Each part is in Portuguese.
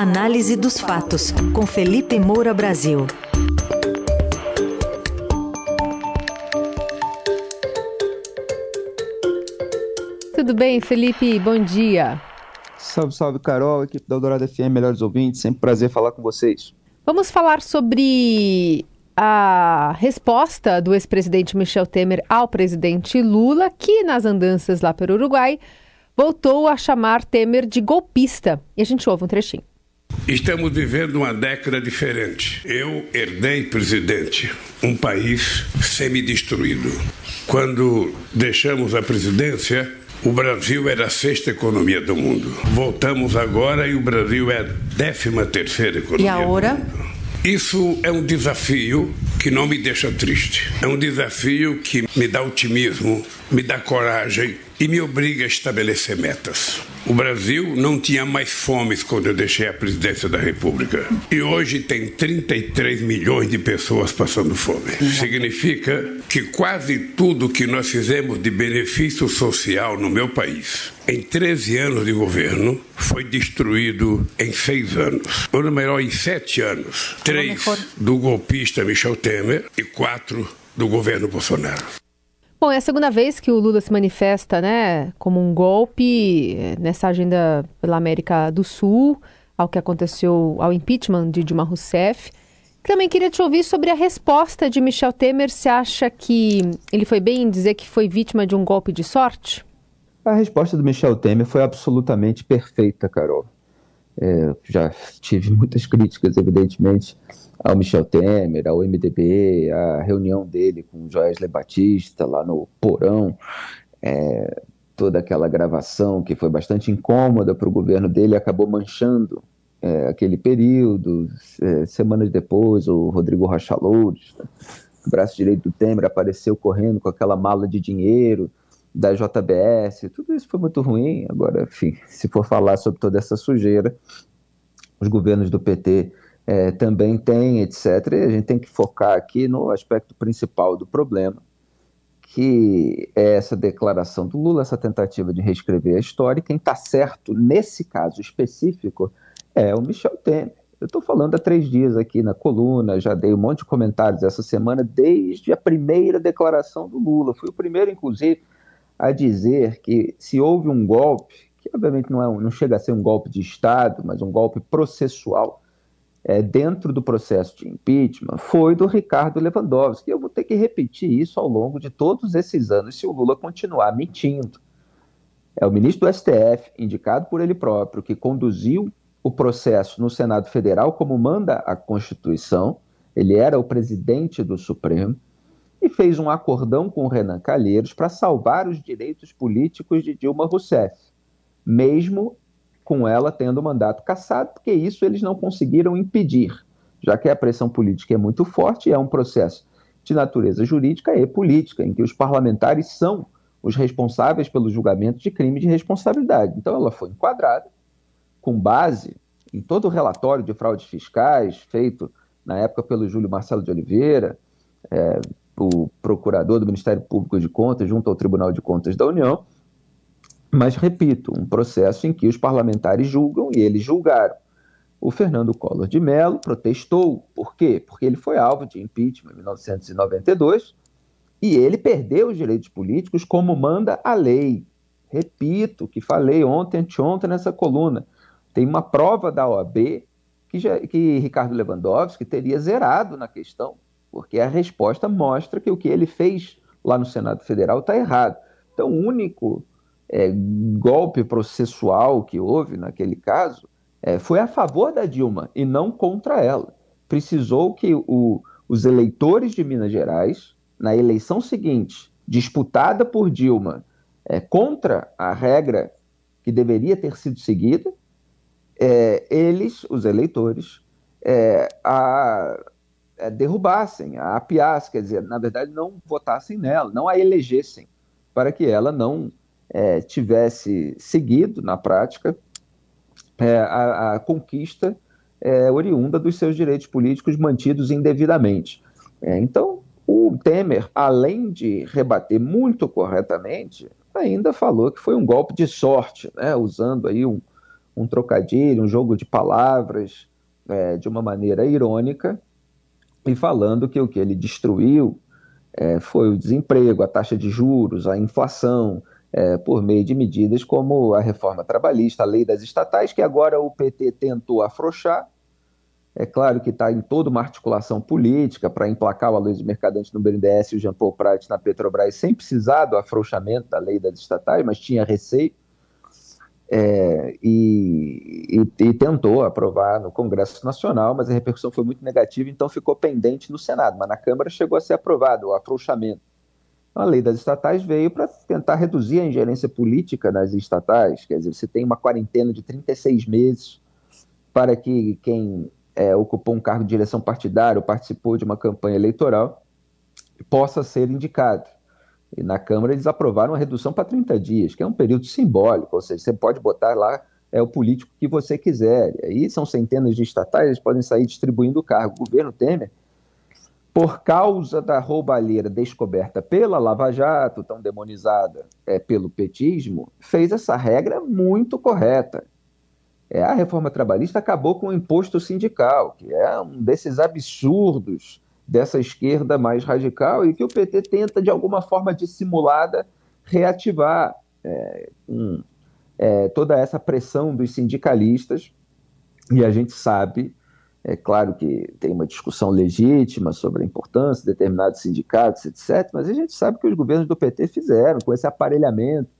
Análise dos fatos, com Felipe Moura Brasil. Tudo bem, Felipe? Bom dia. Salve, salve, Carol, equipe da Eldorado FM, melhores ouvintes, sempre prazer falar com vocês. Vamos falar sobre a resposta do ex-presidente Michel Temer ao presidente Lula, que nas andanças lá pelo Uruguai voltou a chamar Temer de golpista. E a gente ouve um trechinho. Estamos vivendo uma década diferente. Eu herdei, presidente, um país semi-destruído. Quando deixamos a presidência, o Brasil era a sexta economia do mundo. Voltamos agora e o Brasil é a décima terceira economia. E agora? Do mundo. Isso é um desafio que não me deixa triste. É um desafio que me dá otimismo, me dá coragem e me obriga a estabelecer metas. O Brasil não tinha mais fome quando eu deixei a presidência da República. E hoje tem 33 milhões de pessoas passando fome. Significa que quase tudo que nós fizemos de benefício social no meu país, em 13 anos de governo, foi destruído em seis anos. Ou melhor, em sete anos. Três do golpista Michel Temer e quatro do governo Bolsonaro. Bom, é a segunda vez que o Lula se manifesta, né, como um golpe nessa agenda pela América do Sul, ao que aconteceu ao impeachment de Dilma Rousseff. Também queria te ouvir sobre a resposta de Michel Temer. Você acha que ele foi bem em dizer que foi vítima de um golpe de sorte? A resposta do Michel Temer foi absolutamente perfeita, Carol. É, já tive muitas críticas, evidentemente, ao Michel Temer, ao MDB, a reunião dele com o Joesley Batista lá no Porão, é, toda aquela gravação que foi bastante incômoda para o governo dele acabou manchando é, aquele período. É, semanas depois, o Rodrigo Rocha Loures, o braço direito do Temer, apareceu correndo com aquela mala de dinheiro da JBS, tudo isso foi muito ruim. Agora, enfim, se for falar sobre toda essa sujeira, os governos do PT é, também tem, etc. E a gente tem que focar aqui no aspecto principal do problema, que é essa declaração do Lula, essa tentativa de reescrever a história. E quem está certo nesse caso específico é o Michel Temer. Eu estou falando há três dias aqui na coluna, já dei um monte de comentários essa semana, desde a primeira declaração do Lula. Fui o primeiro, inclusive, a dizer que se houve um golpe, que obviamente não, é, não chega a ser um golpe de Estado, mas um golpe processual, é, dentro do processo de impeachment foi do Ricardo Lewandowski. Eu vou ter que repetir isso ao longo de todos esses anos se o Lula continuar mentindo. É o ministro do STF, indicado por ele próprio, que conduziu o processo no Senado Federal, como manda a Constituição. Ele era o presidente do Supremo e fez um acordão com Renan Calheiros para salvar os direitos políticos de Dilma Rousseff, mesmo com ela tendo o mandato cassado, porque isso eles não conseguiram impedir, já que a pressão política é muito forte e é um processo de natureza jurídica e política, em que os parlamentares são os responsáveis pelo julgamento de crime de responsabilidade. Então ela foi enquadrada com base em todo o relatório de fraudes fiscais feito na época pelo Júlio Marcelo de Oliveira, é, o procurador do Ministério Público de Contas junto ao Tribunal de Contas da União, mas, repito, um processo em que os parlamentares julgam e eles julgaram. O Fernando Collor de Mello protestou. Por quê? Porque ele foi alvo de impeachment em 1992 e ele perdeu os direitos políticos como manda a lei. Repito, que falei ontem, anteontem nessa coluna. Tem uma prova da OAB que, já, que Ricardo Lewandowski teria zerado na questão, porque a resposta mostra que o que ele fez lá no Senado Federal está errado. Então, o único é, golpe processual que houve naquele caso é, foi a favor da Dilma e não contra ela. Precisou que o, os eleitores de Minas Gerais, na eleição seguinte, disputada por Dilma, é, contra a regra que deveria ter sido seguida, é, eles, os eleitores, é, a, derrubassem, a apiassem, quer dizer, na verdade, não votassem nela, não a elegessem, para que ela não é, tivesse seguido, na prática, é, a, a, conquista é, oriunda dos seus direitos políticos mantidos indevidamente. É, então, o Temer, além de rebater muito corretamente, ainda falou que foi um golpe de sorte, né, usando aí um, um trocadilho, um jogo de palavras, é, de uma maneira irônica, e falando que o que ele destruiu é, foi o desemprego, a taxa de juros, a inflação, é, por meio de medidas como a reforma trabalhista, a lei das estatais, que agora o PT tentou afrouxar. É claro que está em toda uma articulação política para emplacar o Aloysio Mercadante no BNDES e o Jean Paul Prat na Petrobras sem precisar do afrouxamento da lei das estatais, mas tinha receio. É, e, e, e, tentou aprovar no Congresso Nacional, mas a repercussão foi muito negativa, então ficou pendente no Senado. Mas na Câmara chegou a ser aprovado o afrouxamento. A lei das estatais veio para tentar reduzir a ingerência política nas estatais, quer dizer, você tem uma quarentena de 36 meses para que quem é, ocupou um cargo de direção partidária ou participou de uma campanha eleitoral possa ser indicado. E na Câmara eles aprovaram a redução para 30 dias, que é um período simbólico, ou seja, você pode botar lá é o político que você quiser. E aí são centenas de estatais, eles podem sair distribuindo o cargo. O governo Temer, por causa da roubalheira descoberta pela Lava Jato, tão demonizada é, pelo petismo, fez essa regra muito correta. É, a reforma trabalhista acabou com o imposto sindical, que é um desses absurdos dessa esquerda mais radical e que o PT tenta, de alguma forma dissimulada, reativar é, um, é, toda essa pressão dos sindicalistas. E a gente sabe, é claro que tem uma discussão legítima sobre a importância de determinados sindicatos, etc., mas a gente sabe que os governos do PT fizeram com esse aparelhamento,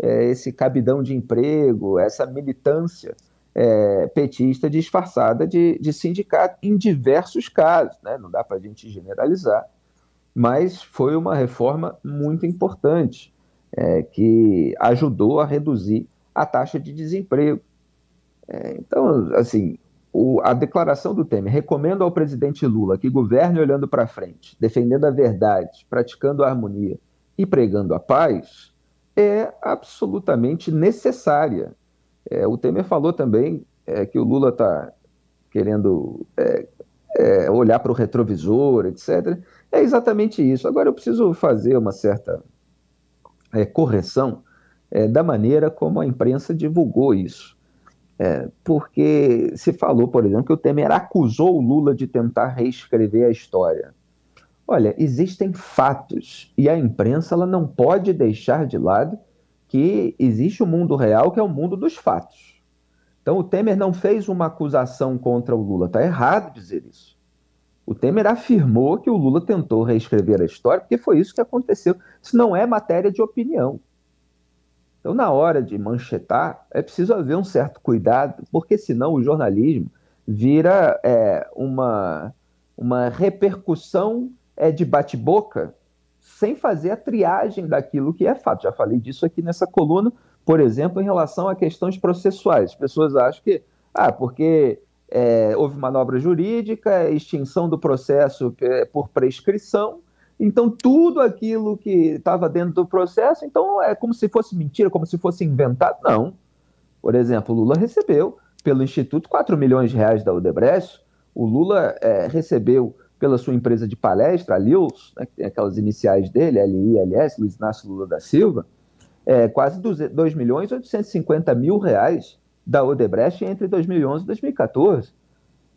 é, esse cabidão de emprego, essa militância é, petista disfarçada de, de, sindicato em diversos casos, né? não dá para a gente generalizar, mas foi uma reforma muito importante é, que ajudou a reduzir a taxa de desemprego. É, então, assim, o, a declaração do Temer, recomendo ao presidente Lula que governe olhando para frente, defendendo a verdade, praticando a harmonia e pregando a paz, é absolutamente necessária é, o Temer falou também é, que o Lula está querendo é, é olhar para o retrovisor, etc. É exatamente isso. Agora eu preciso fazer uma certa é, correção é, da maneira como a imprensa divulgou isso. porque se falou, por exemplo, que o Temer acusou o Lula de tentar reescrever a história. Olha, existem fatos e a imprensa ela não pode deixar de lado que existe o um mundo real, que é o mundo dos fatos. Então, o Temer não fez uma acusação contra o Lula. Está errado dizer isso. O Temer afirmou que o Lula tentou reescrever a história, porque foi isso que aconteceu. Isso não é matéria de opinião. Então, na hora de manchetar, é preciso haver um certo cuidado, porque senão o jornalismo vira é, uma, uma repercussão é, de bate-boca sem fazer a triagem daquilo que é fato. Já falei disso aqui nessa coluna, por exemplo, em relação a questões processuais. As pessoas acham que, ah, porque é, houve manobra jurídica, extinção do processo é, por prescrição, então tudo aquilo que estava dentro do processo, então é como se fosse mentira, como se fosse inventado. Não. Por exemplo, Lula recebeu pelo Instituto 4 milhões de reais da Odebrecht, o Lula é, recebeu pela sua empresa de palestra, a Lils, né, que tem aquelas iniciais dele, LILS, Luiz Inácio Lula da Silva, é, quase 2 milhões e 850 mil reais da Odebrecht entre 2011 e 2014.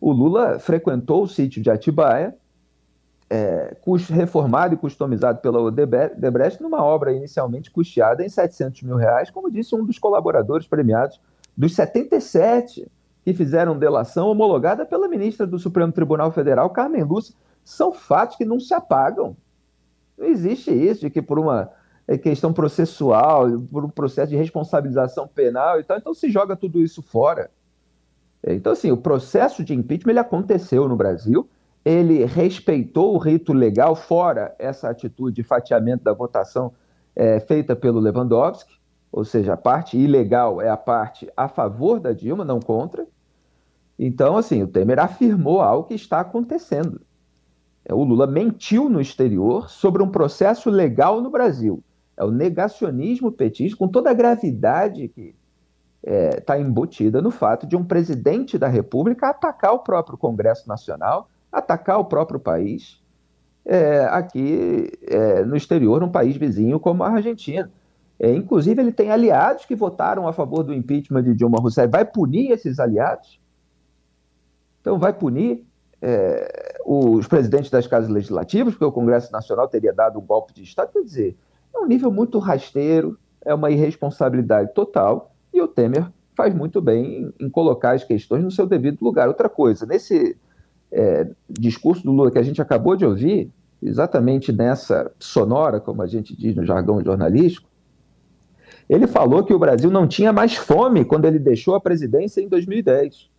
O Lula frequentou o sítio de Atibaia, é, reformado e customizado pela Odebrecht, numa obra inicialmente custeada em 700 mil reais, como disse um dos colaboradores premiados dos 77 que fizeram delação homologada pela ministra do Supremo Tribunal Federal, Carmen Lúcia, são fatos que não se apagam. Não existe isso de que por uma é, questão processual, por um processo de responsabilização penal e tal, então se joga tudo isso fora. É, então, assim, o processo de impeachment ele aconteceu no Brasil, ele respeitou o rito legal, fora essa atitude de fatiamento da votação é, feita pelo Lewandowski, ou seja, a parte ilegal é a parte a favor da Dilma, não contra. Então, assim, o Temer afirmou algo que está acontecendo. É, o Lula mentiu no exterior sobre um processo legal no Brasil. É o negacionismo petista, com toda a gravidade que está é, tá embutida no fato de um presidente da República atacar o próprio Congresso Nacional, atacar o próprio país, é, aqui é, no exterior, num país vizinho como a Argentina. É, inclusive, ele tem aliados que votaram a favor do impeachment de Dilma Rousseff. Vai punir esses aliados? Então, vai punir é, os presidentes das casas legislativas, porque o Congresso Nacional teria dado um golpe de Estado. Quer dizer, é um nível muito rasteiro, é uma irresponsabilidade total, e o Temer faz muito bem em, em colocar as questões no seu devido lugar. Outra coisa, nesse é, discurso do Lula que a gente acabou de ouvir, exatamente nessa sonora, como a gente diz no jargão jornalístico, ele falou que o Brasil não tinha mais fome quando ele deixou a presidência em 2010.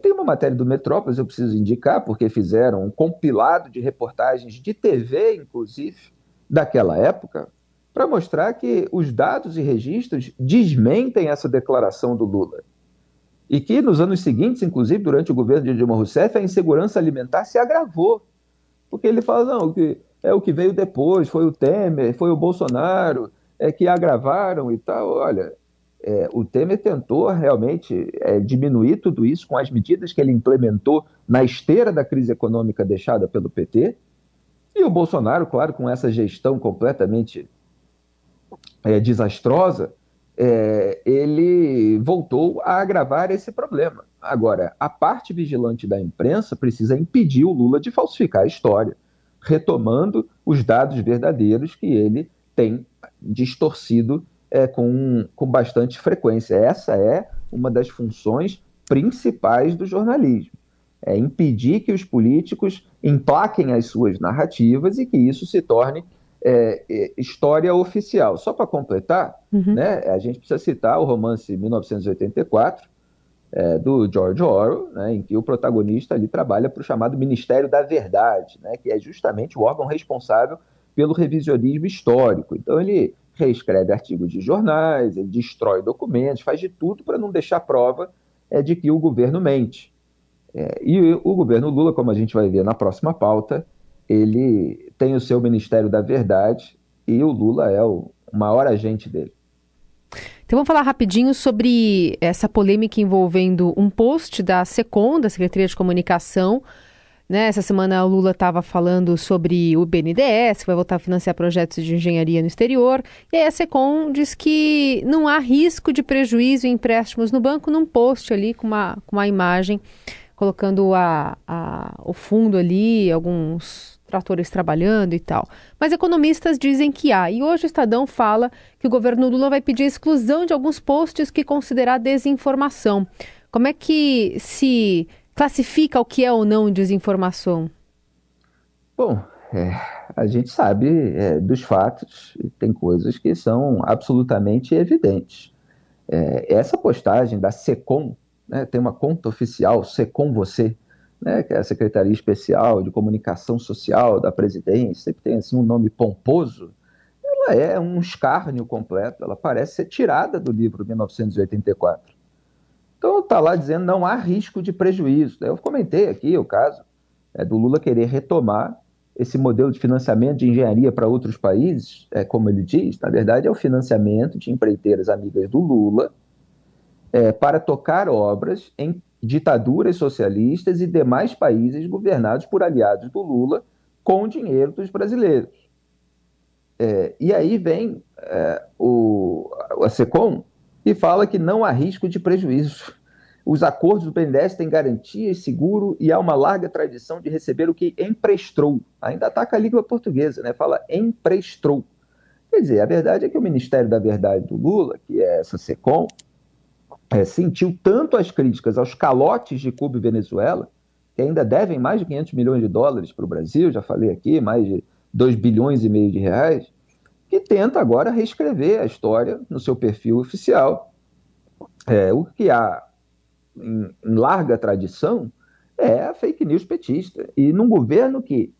Tem uma matéria do Metrópolis, eu preciso indicar, porque fizeram um compilado de reportagens de TV, inclusive, daquela época, para mostrar que os dados e registros desmentem essa declaração do Lula. E que nos anos seguintes, inclusive durante o governo de Dilma Rousseff, a insegurança alimentar se agravou. Porque ele fala, não, que é o que veio depois, foi o Temer, foi o Bolsonaro, é que agravaram e tal. Olha, é, o Temer tentou realmente é, diminuir tudo isso com as medidas que ele implementou na esteira da crise econômica deixada pelo PT, e o Bolsonaro, claro, com essa gestão completamente é, desastrosa, é, ele voltou a agravar esse problema. Agora, a parte vigilante da imprensa precisa impedir o Lula de falsificar a história, retomando os dados verdadeiros que ele tem distorcido é, com, com bastante frequência. Essa é uma das funções principais do jornalismo. É impedir que os políticos emplaquem as suas narrativas e que isso se torne é, é, história oficial. Só para completar, uhum. né, a gente precisa citar o romance 1984, é, do George Orwell, né, em que o protagonista ali trabalha para o chamado Ministério da Verdade, né, que é justamente o órgão responsável pelo revisionismo histórico. Então ele reescreve artigos de jornais, ele destrói documentos, faz de tudo para não deixar prova é, de que o governo mente. É, e o governo Lula, como a gente vai ver na próxima pauta, ele tem o seu Ministério da Verdade e o Lula é o maior agente dele. Então vamos falar rapidinho sobre essa polêmica envolvendo um post da SECOM, da Secretaria de Comunicação. Né? Essa semana o Lula estava falando sobre o BNDES, que vai voltar a financiar projetos de engenharia no exterior. E aí a SECOM diz que não há risco de prejuízo em empréstimos no banco num post ali com uma, com uma imagem colocando a, a, o fundo ali, alguns tratores trabalhando e tal. Mas economistas dizem que há. E hoje o Estadão fala que o governo Lula vai pedir a exclusão de alguns posts que considerar desinformação. Como é que se classifica o que é ou não desinformação? Bom, é, a gente sabe é, dos fatos, tem coisas que são absolutamente evidentes. É, essa postagem da SECOM, né, tem uma conta oficial, SECOM Você, né, que é a Secretaria Especial de Comunicação Social da Presidência, sempre tem assim um nome pomposo, ela é um escárnio completo, ela parece ser tirada do livro 1984. Está lá dizendo não há risco de prejuízo. Eu comentei aqui o caso é, do Lula querer retomar esse modelo de financiamento de engenharia para outros países, é, como ele diz, na verdade é o financiamento de empreiteiras amigas do Lula é, para tocar obras em ditaduras socialistas e demais países governados por aliados do Lula com o dinheiro dos brasileiros. É, e aí vem é, o, a SECOM e fala que não há risco de prejuízo. Os acordos do BNDES têm garantias, seguro e há uma larga tradição de receber o que emprestou. Ainda ataca a língua portuguesa, né? fala emprestou. Quer dizer, a verdade é que o Ministério da Verdade do Lula, que é essa SECOM, é, sentiu tanto as críticas aos calotes de Cuba e Venezuela, que ainda devem mais de 500 milhões de dólares para o Brasil, já falei aqui, mais de 2 bilhões e meio de reais, que tenta agora reescrever a história no seu perfil oficial. É, o que há em, em, larga tradição é a fake news petista. E num governo que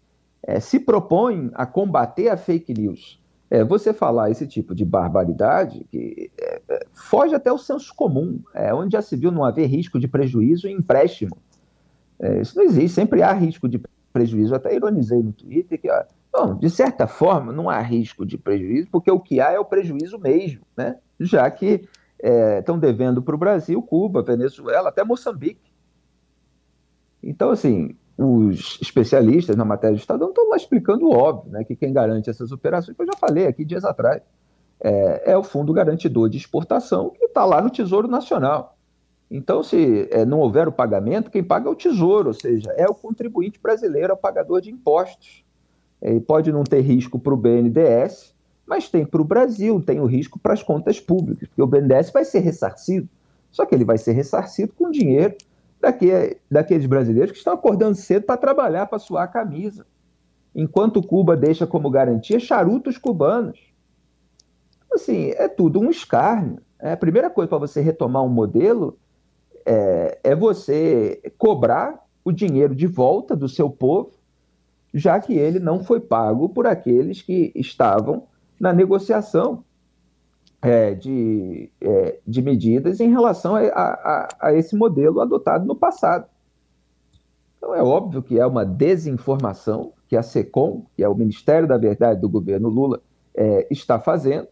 é, se propõe a combater a fake news é, você falar esse tipo de barbaridade que é, é, foge até o senso comum, é, onde já se viu não haver risco de prejuízo em empréstimo. É, isso não existe, sempre há risco de prejuízo. Eu até ironizei no Twitter que, ó, bom, de certa forma, não há risco de prejuízo, porque o que há é o prejuízo mesmo, né? já que estão é, devendo para o Brasil, Cuba, Venezuela, até Moçambique. Então, assim, os especialistas na matéria do Estadão estão lá explicando o óbvio, né, que quem garante essas operações, que eu já falei aqui dias atrás, é, é o Fundo Garantidor de Exportação, que está lá no Tesouro Nacional. Então, se é, não houver o pagamento, quem paga é o Tesouro, ou seja, é o contribuinte brasileiro, é o pagador de impostos. Pode não ter risco para o BNDES, mas tem para o Brasil, tem o risco para as contas públicas, porque o BNDES vai ser ressarcido, só que ele vai ser ressarcido com dinheiro daquele, daqueles brasileiros que estão acordando cedo para trabalhar, para suar a camisa. Enquanto Cuba deixa como garantia charutos cubanos. Assim, é tudo um escárnio. É, a primeira coisa para você retomar um modelo é, é você cobrar o dinheiro de volta do seu povo, já que ele não foi pago por aqueles que estavam na negociação é, de, é, de medidas em relação a, a, a, esse modelo adotado no passado. Então é óbvio que é uma desinformação que a SECOM, que é o Ministério da Verdade do governo Lula, é, está fazendo.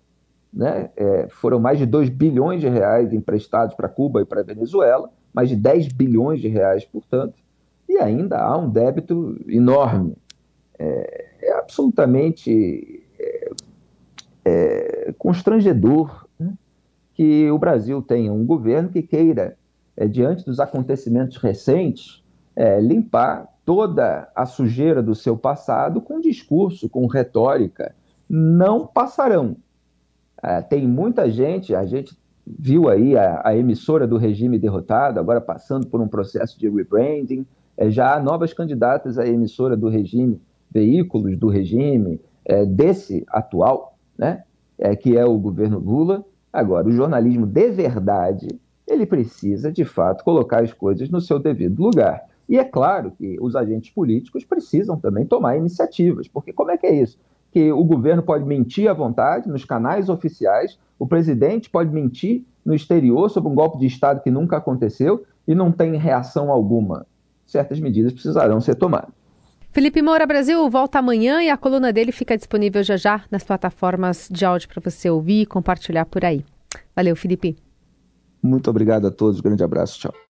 Né? É, foram mais de 2 bilhões de reais emprestados para Cuba e para Venezuela, mais de 10 bilhões de reais, portanto, e ainda há um débito enorme. É, é absolutamente é, constrangedor né, que o Brasil tenha um governo que queira, é, diante dos acontecimentos recentes, é, limpar toda a sujeira do seu passado com discurso, com retórica. Não passarão. É, tem muita gente, a gente viu aí a, a, emissora do regime derrotado, agora passando por um processo de rebranding. É, já há novas candidatas à emissora do regime, veículos do regime, é, desse atual, né? É, que é o governo Lula. Agora, o jornalismo de verdade, ele precisa, de fato, colocar as coisas no seu devido lugar. E é claro que os agentes políticos precisam também tomar iniciativas, porque como é que é isso? Que o governo pode mentir à vontade nos canais oficiais, o presidente pode mentir no exterior sobre um golpe de Estado que nunca aconteceu e não tem reação alguma. Certas medidas precisarão ser tomadas. Felipe Moura Brasil volta amanhã e a coluna dele fica disponível já já nas plataformas de áudio para você ouvir e compartilhar por aí. Valeu, Felipe. Muito obrigado a todos, grande abraço, tchau.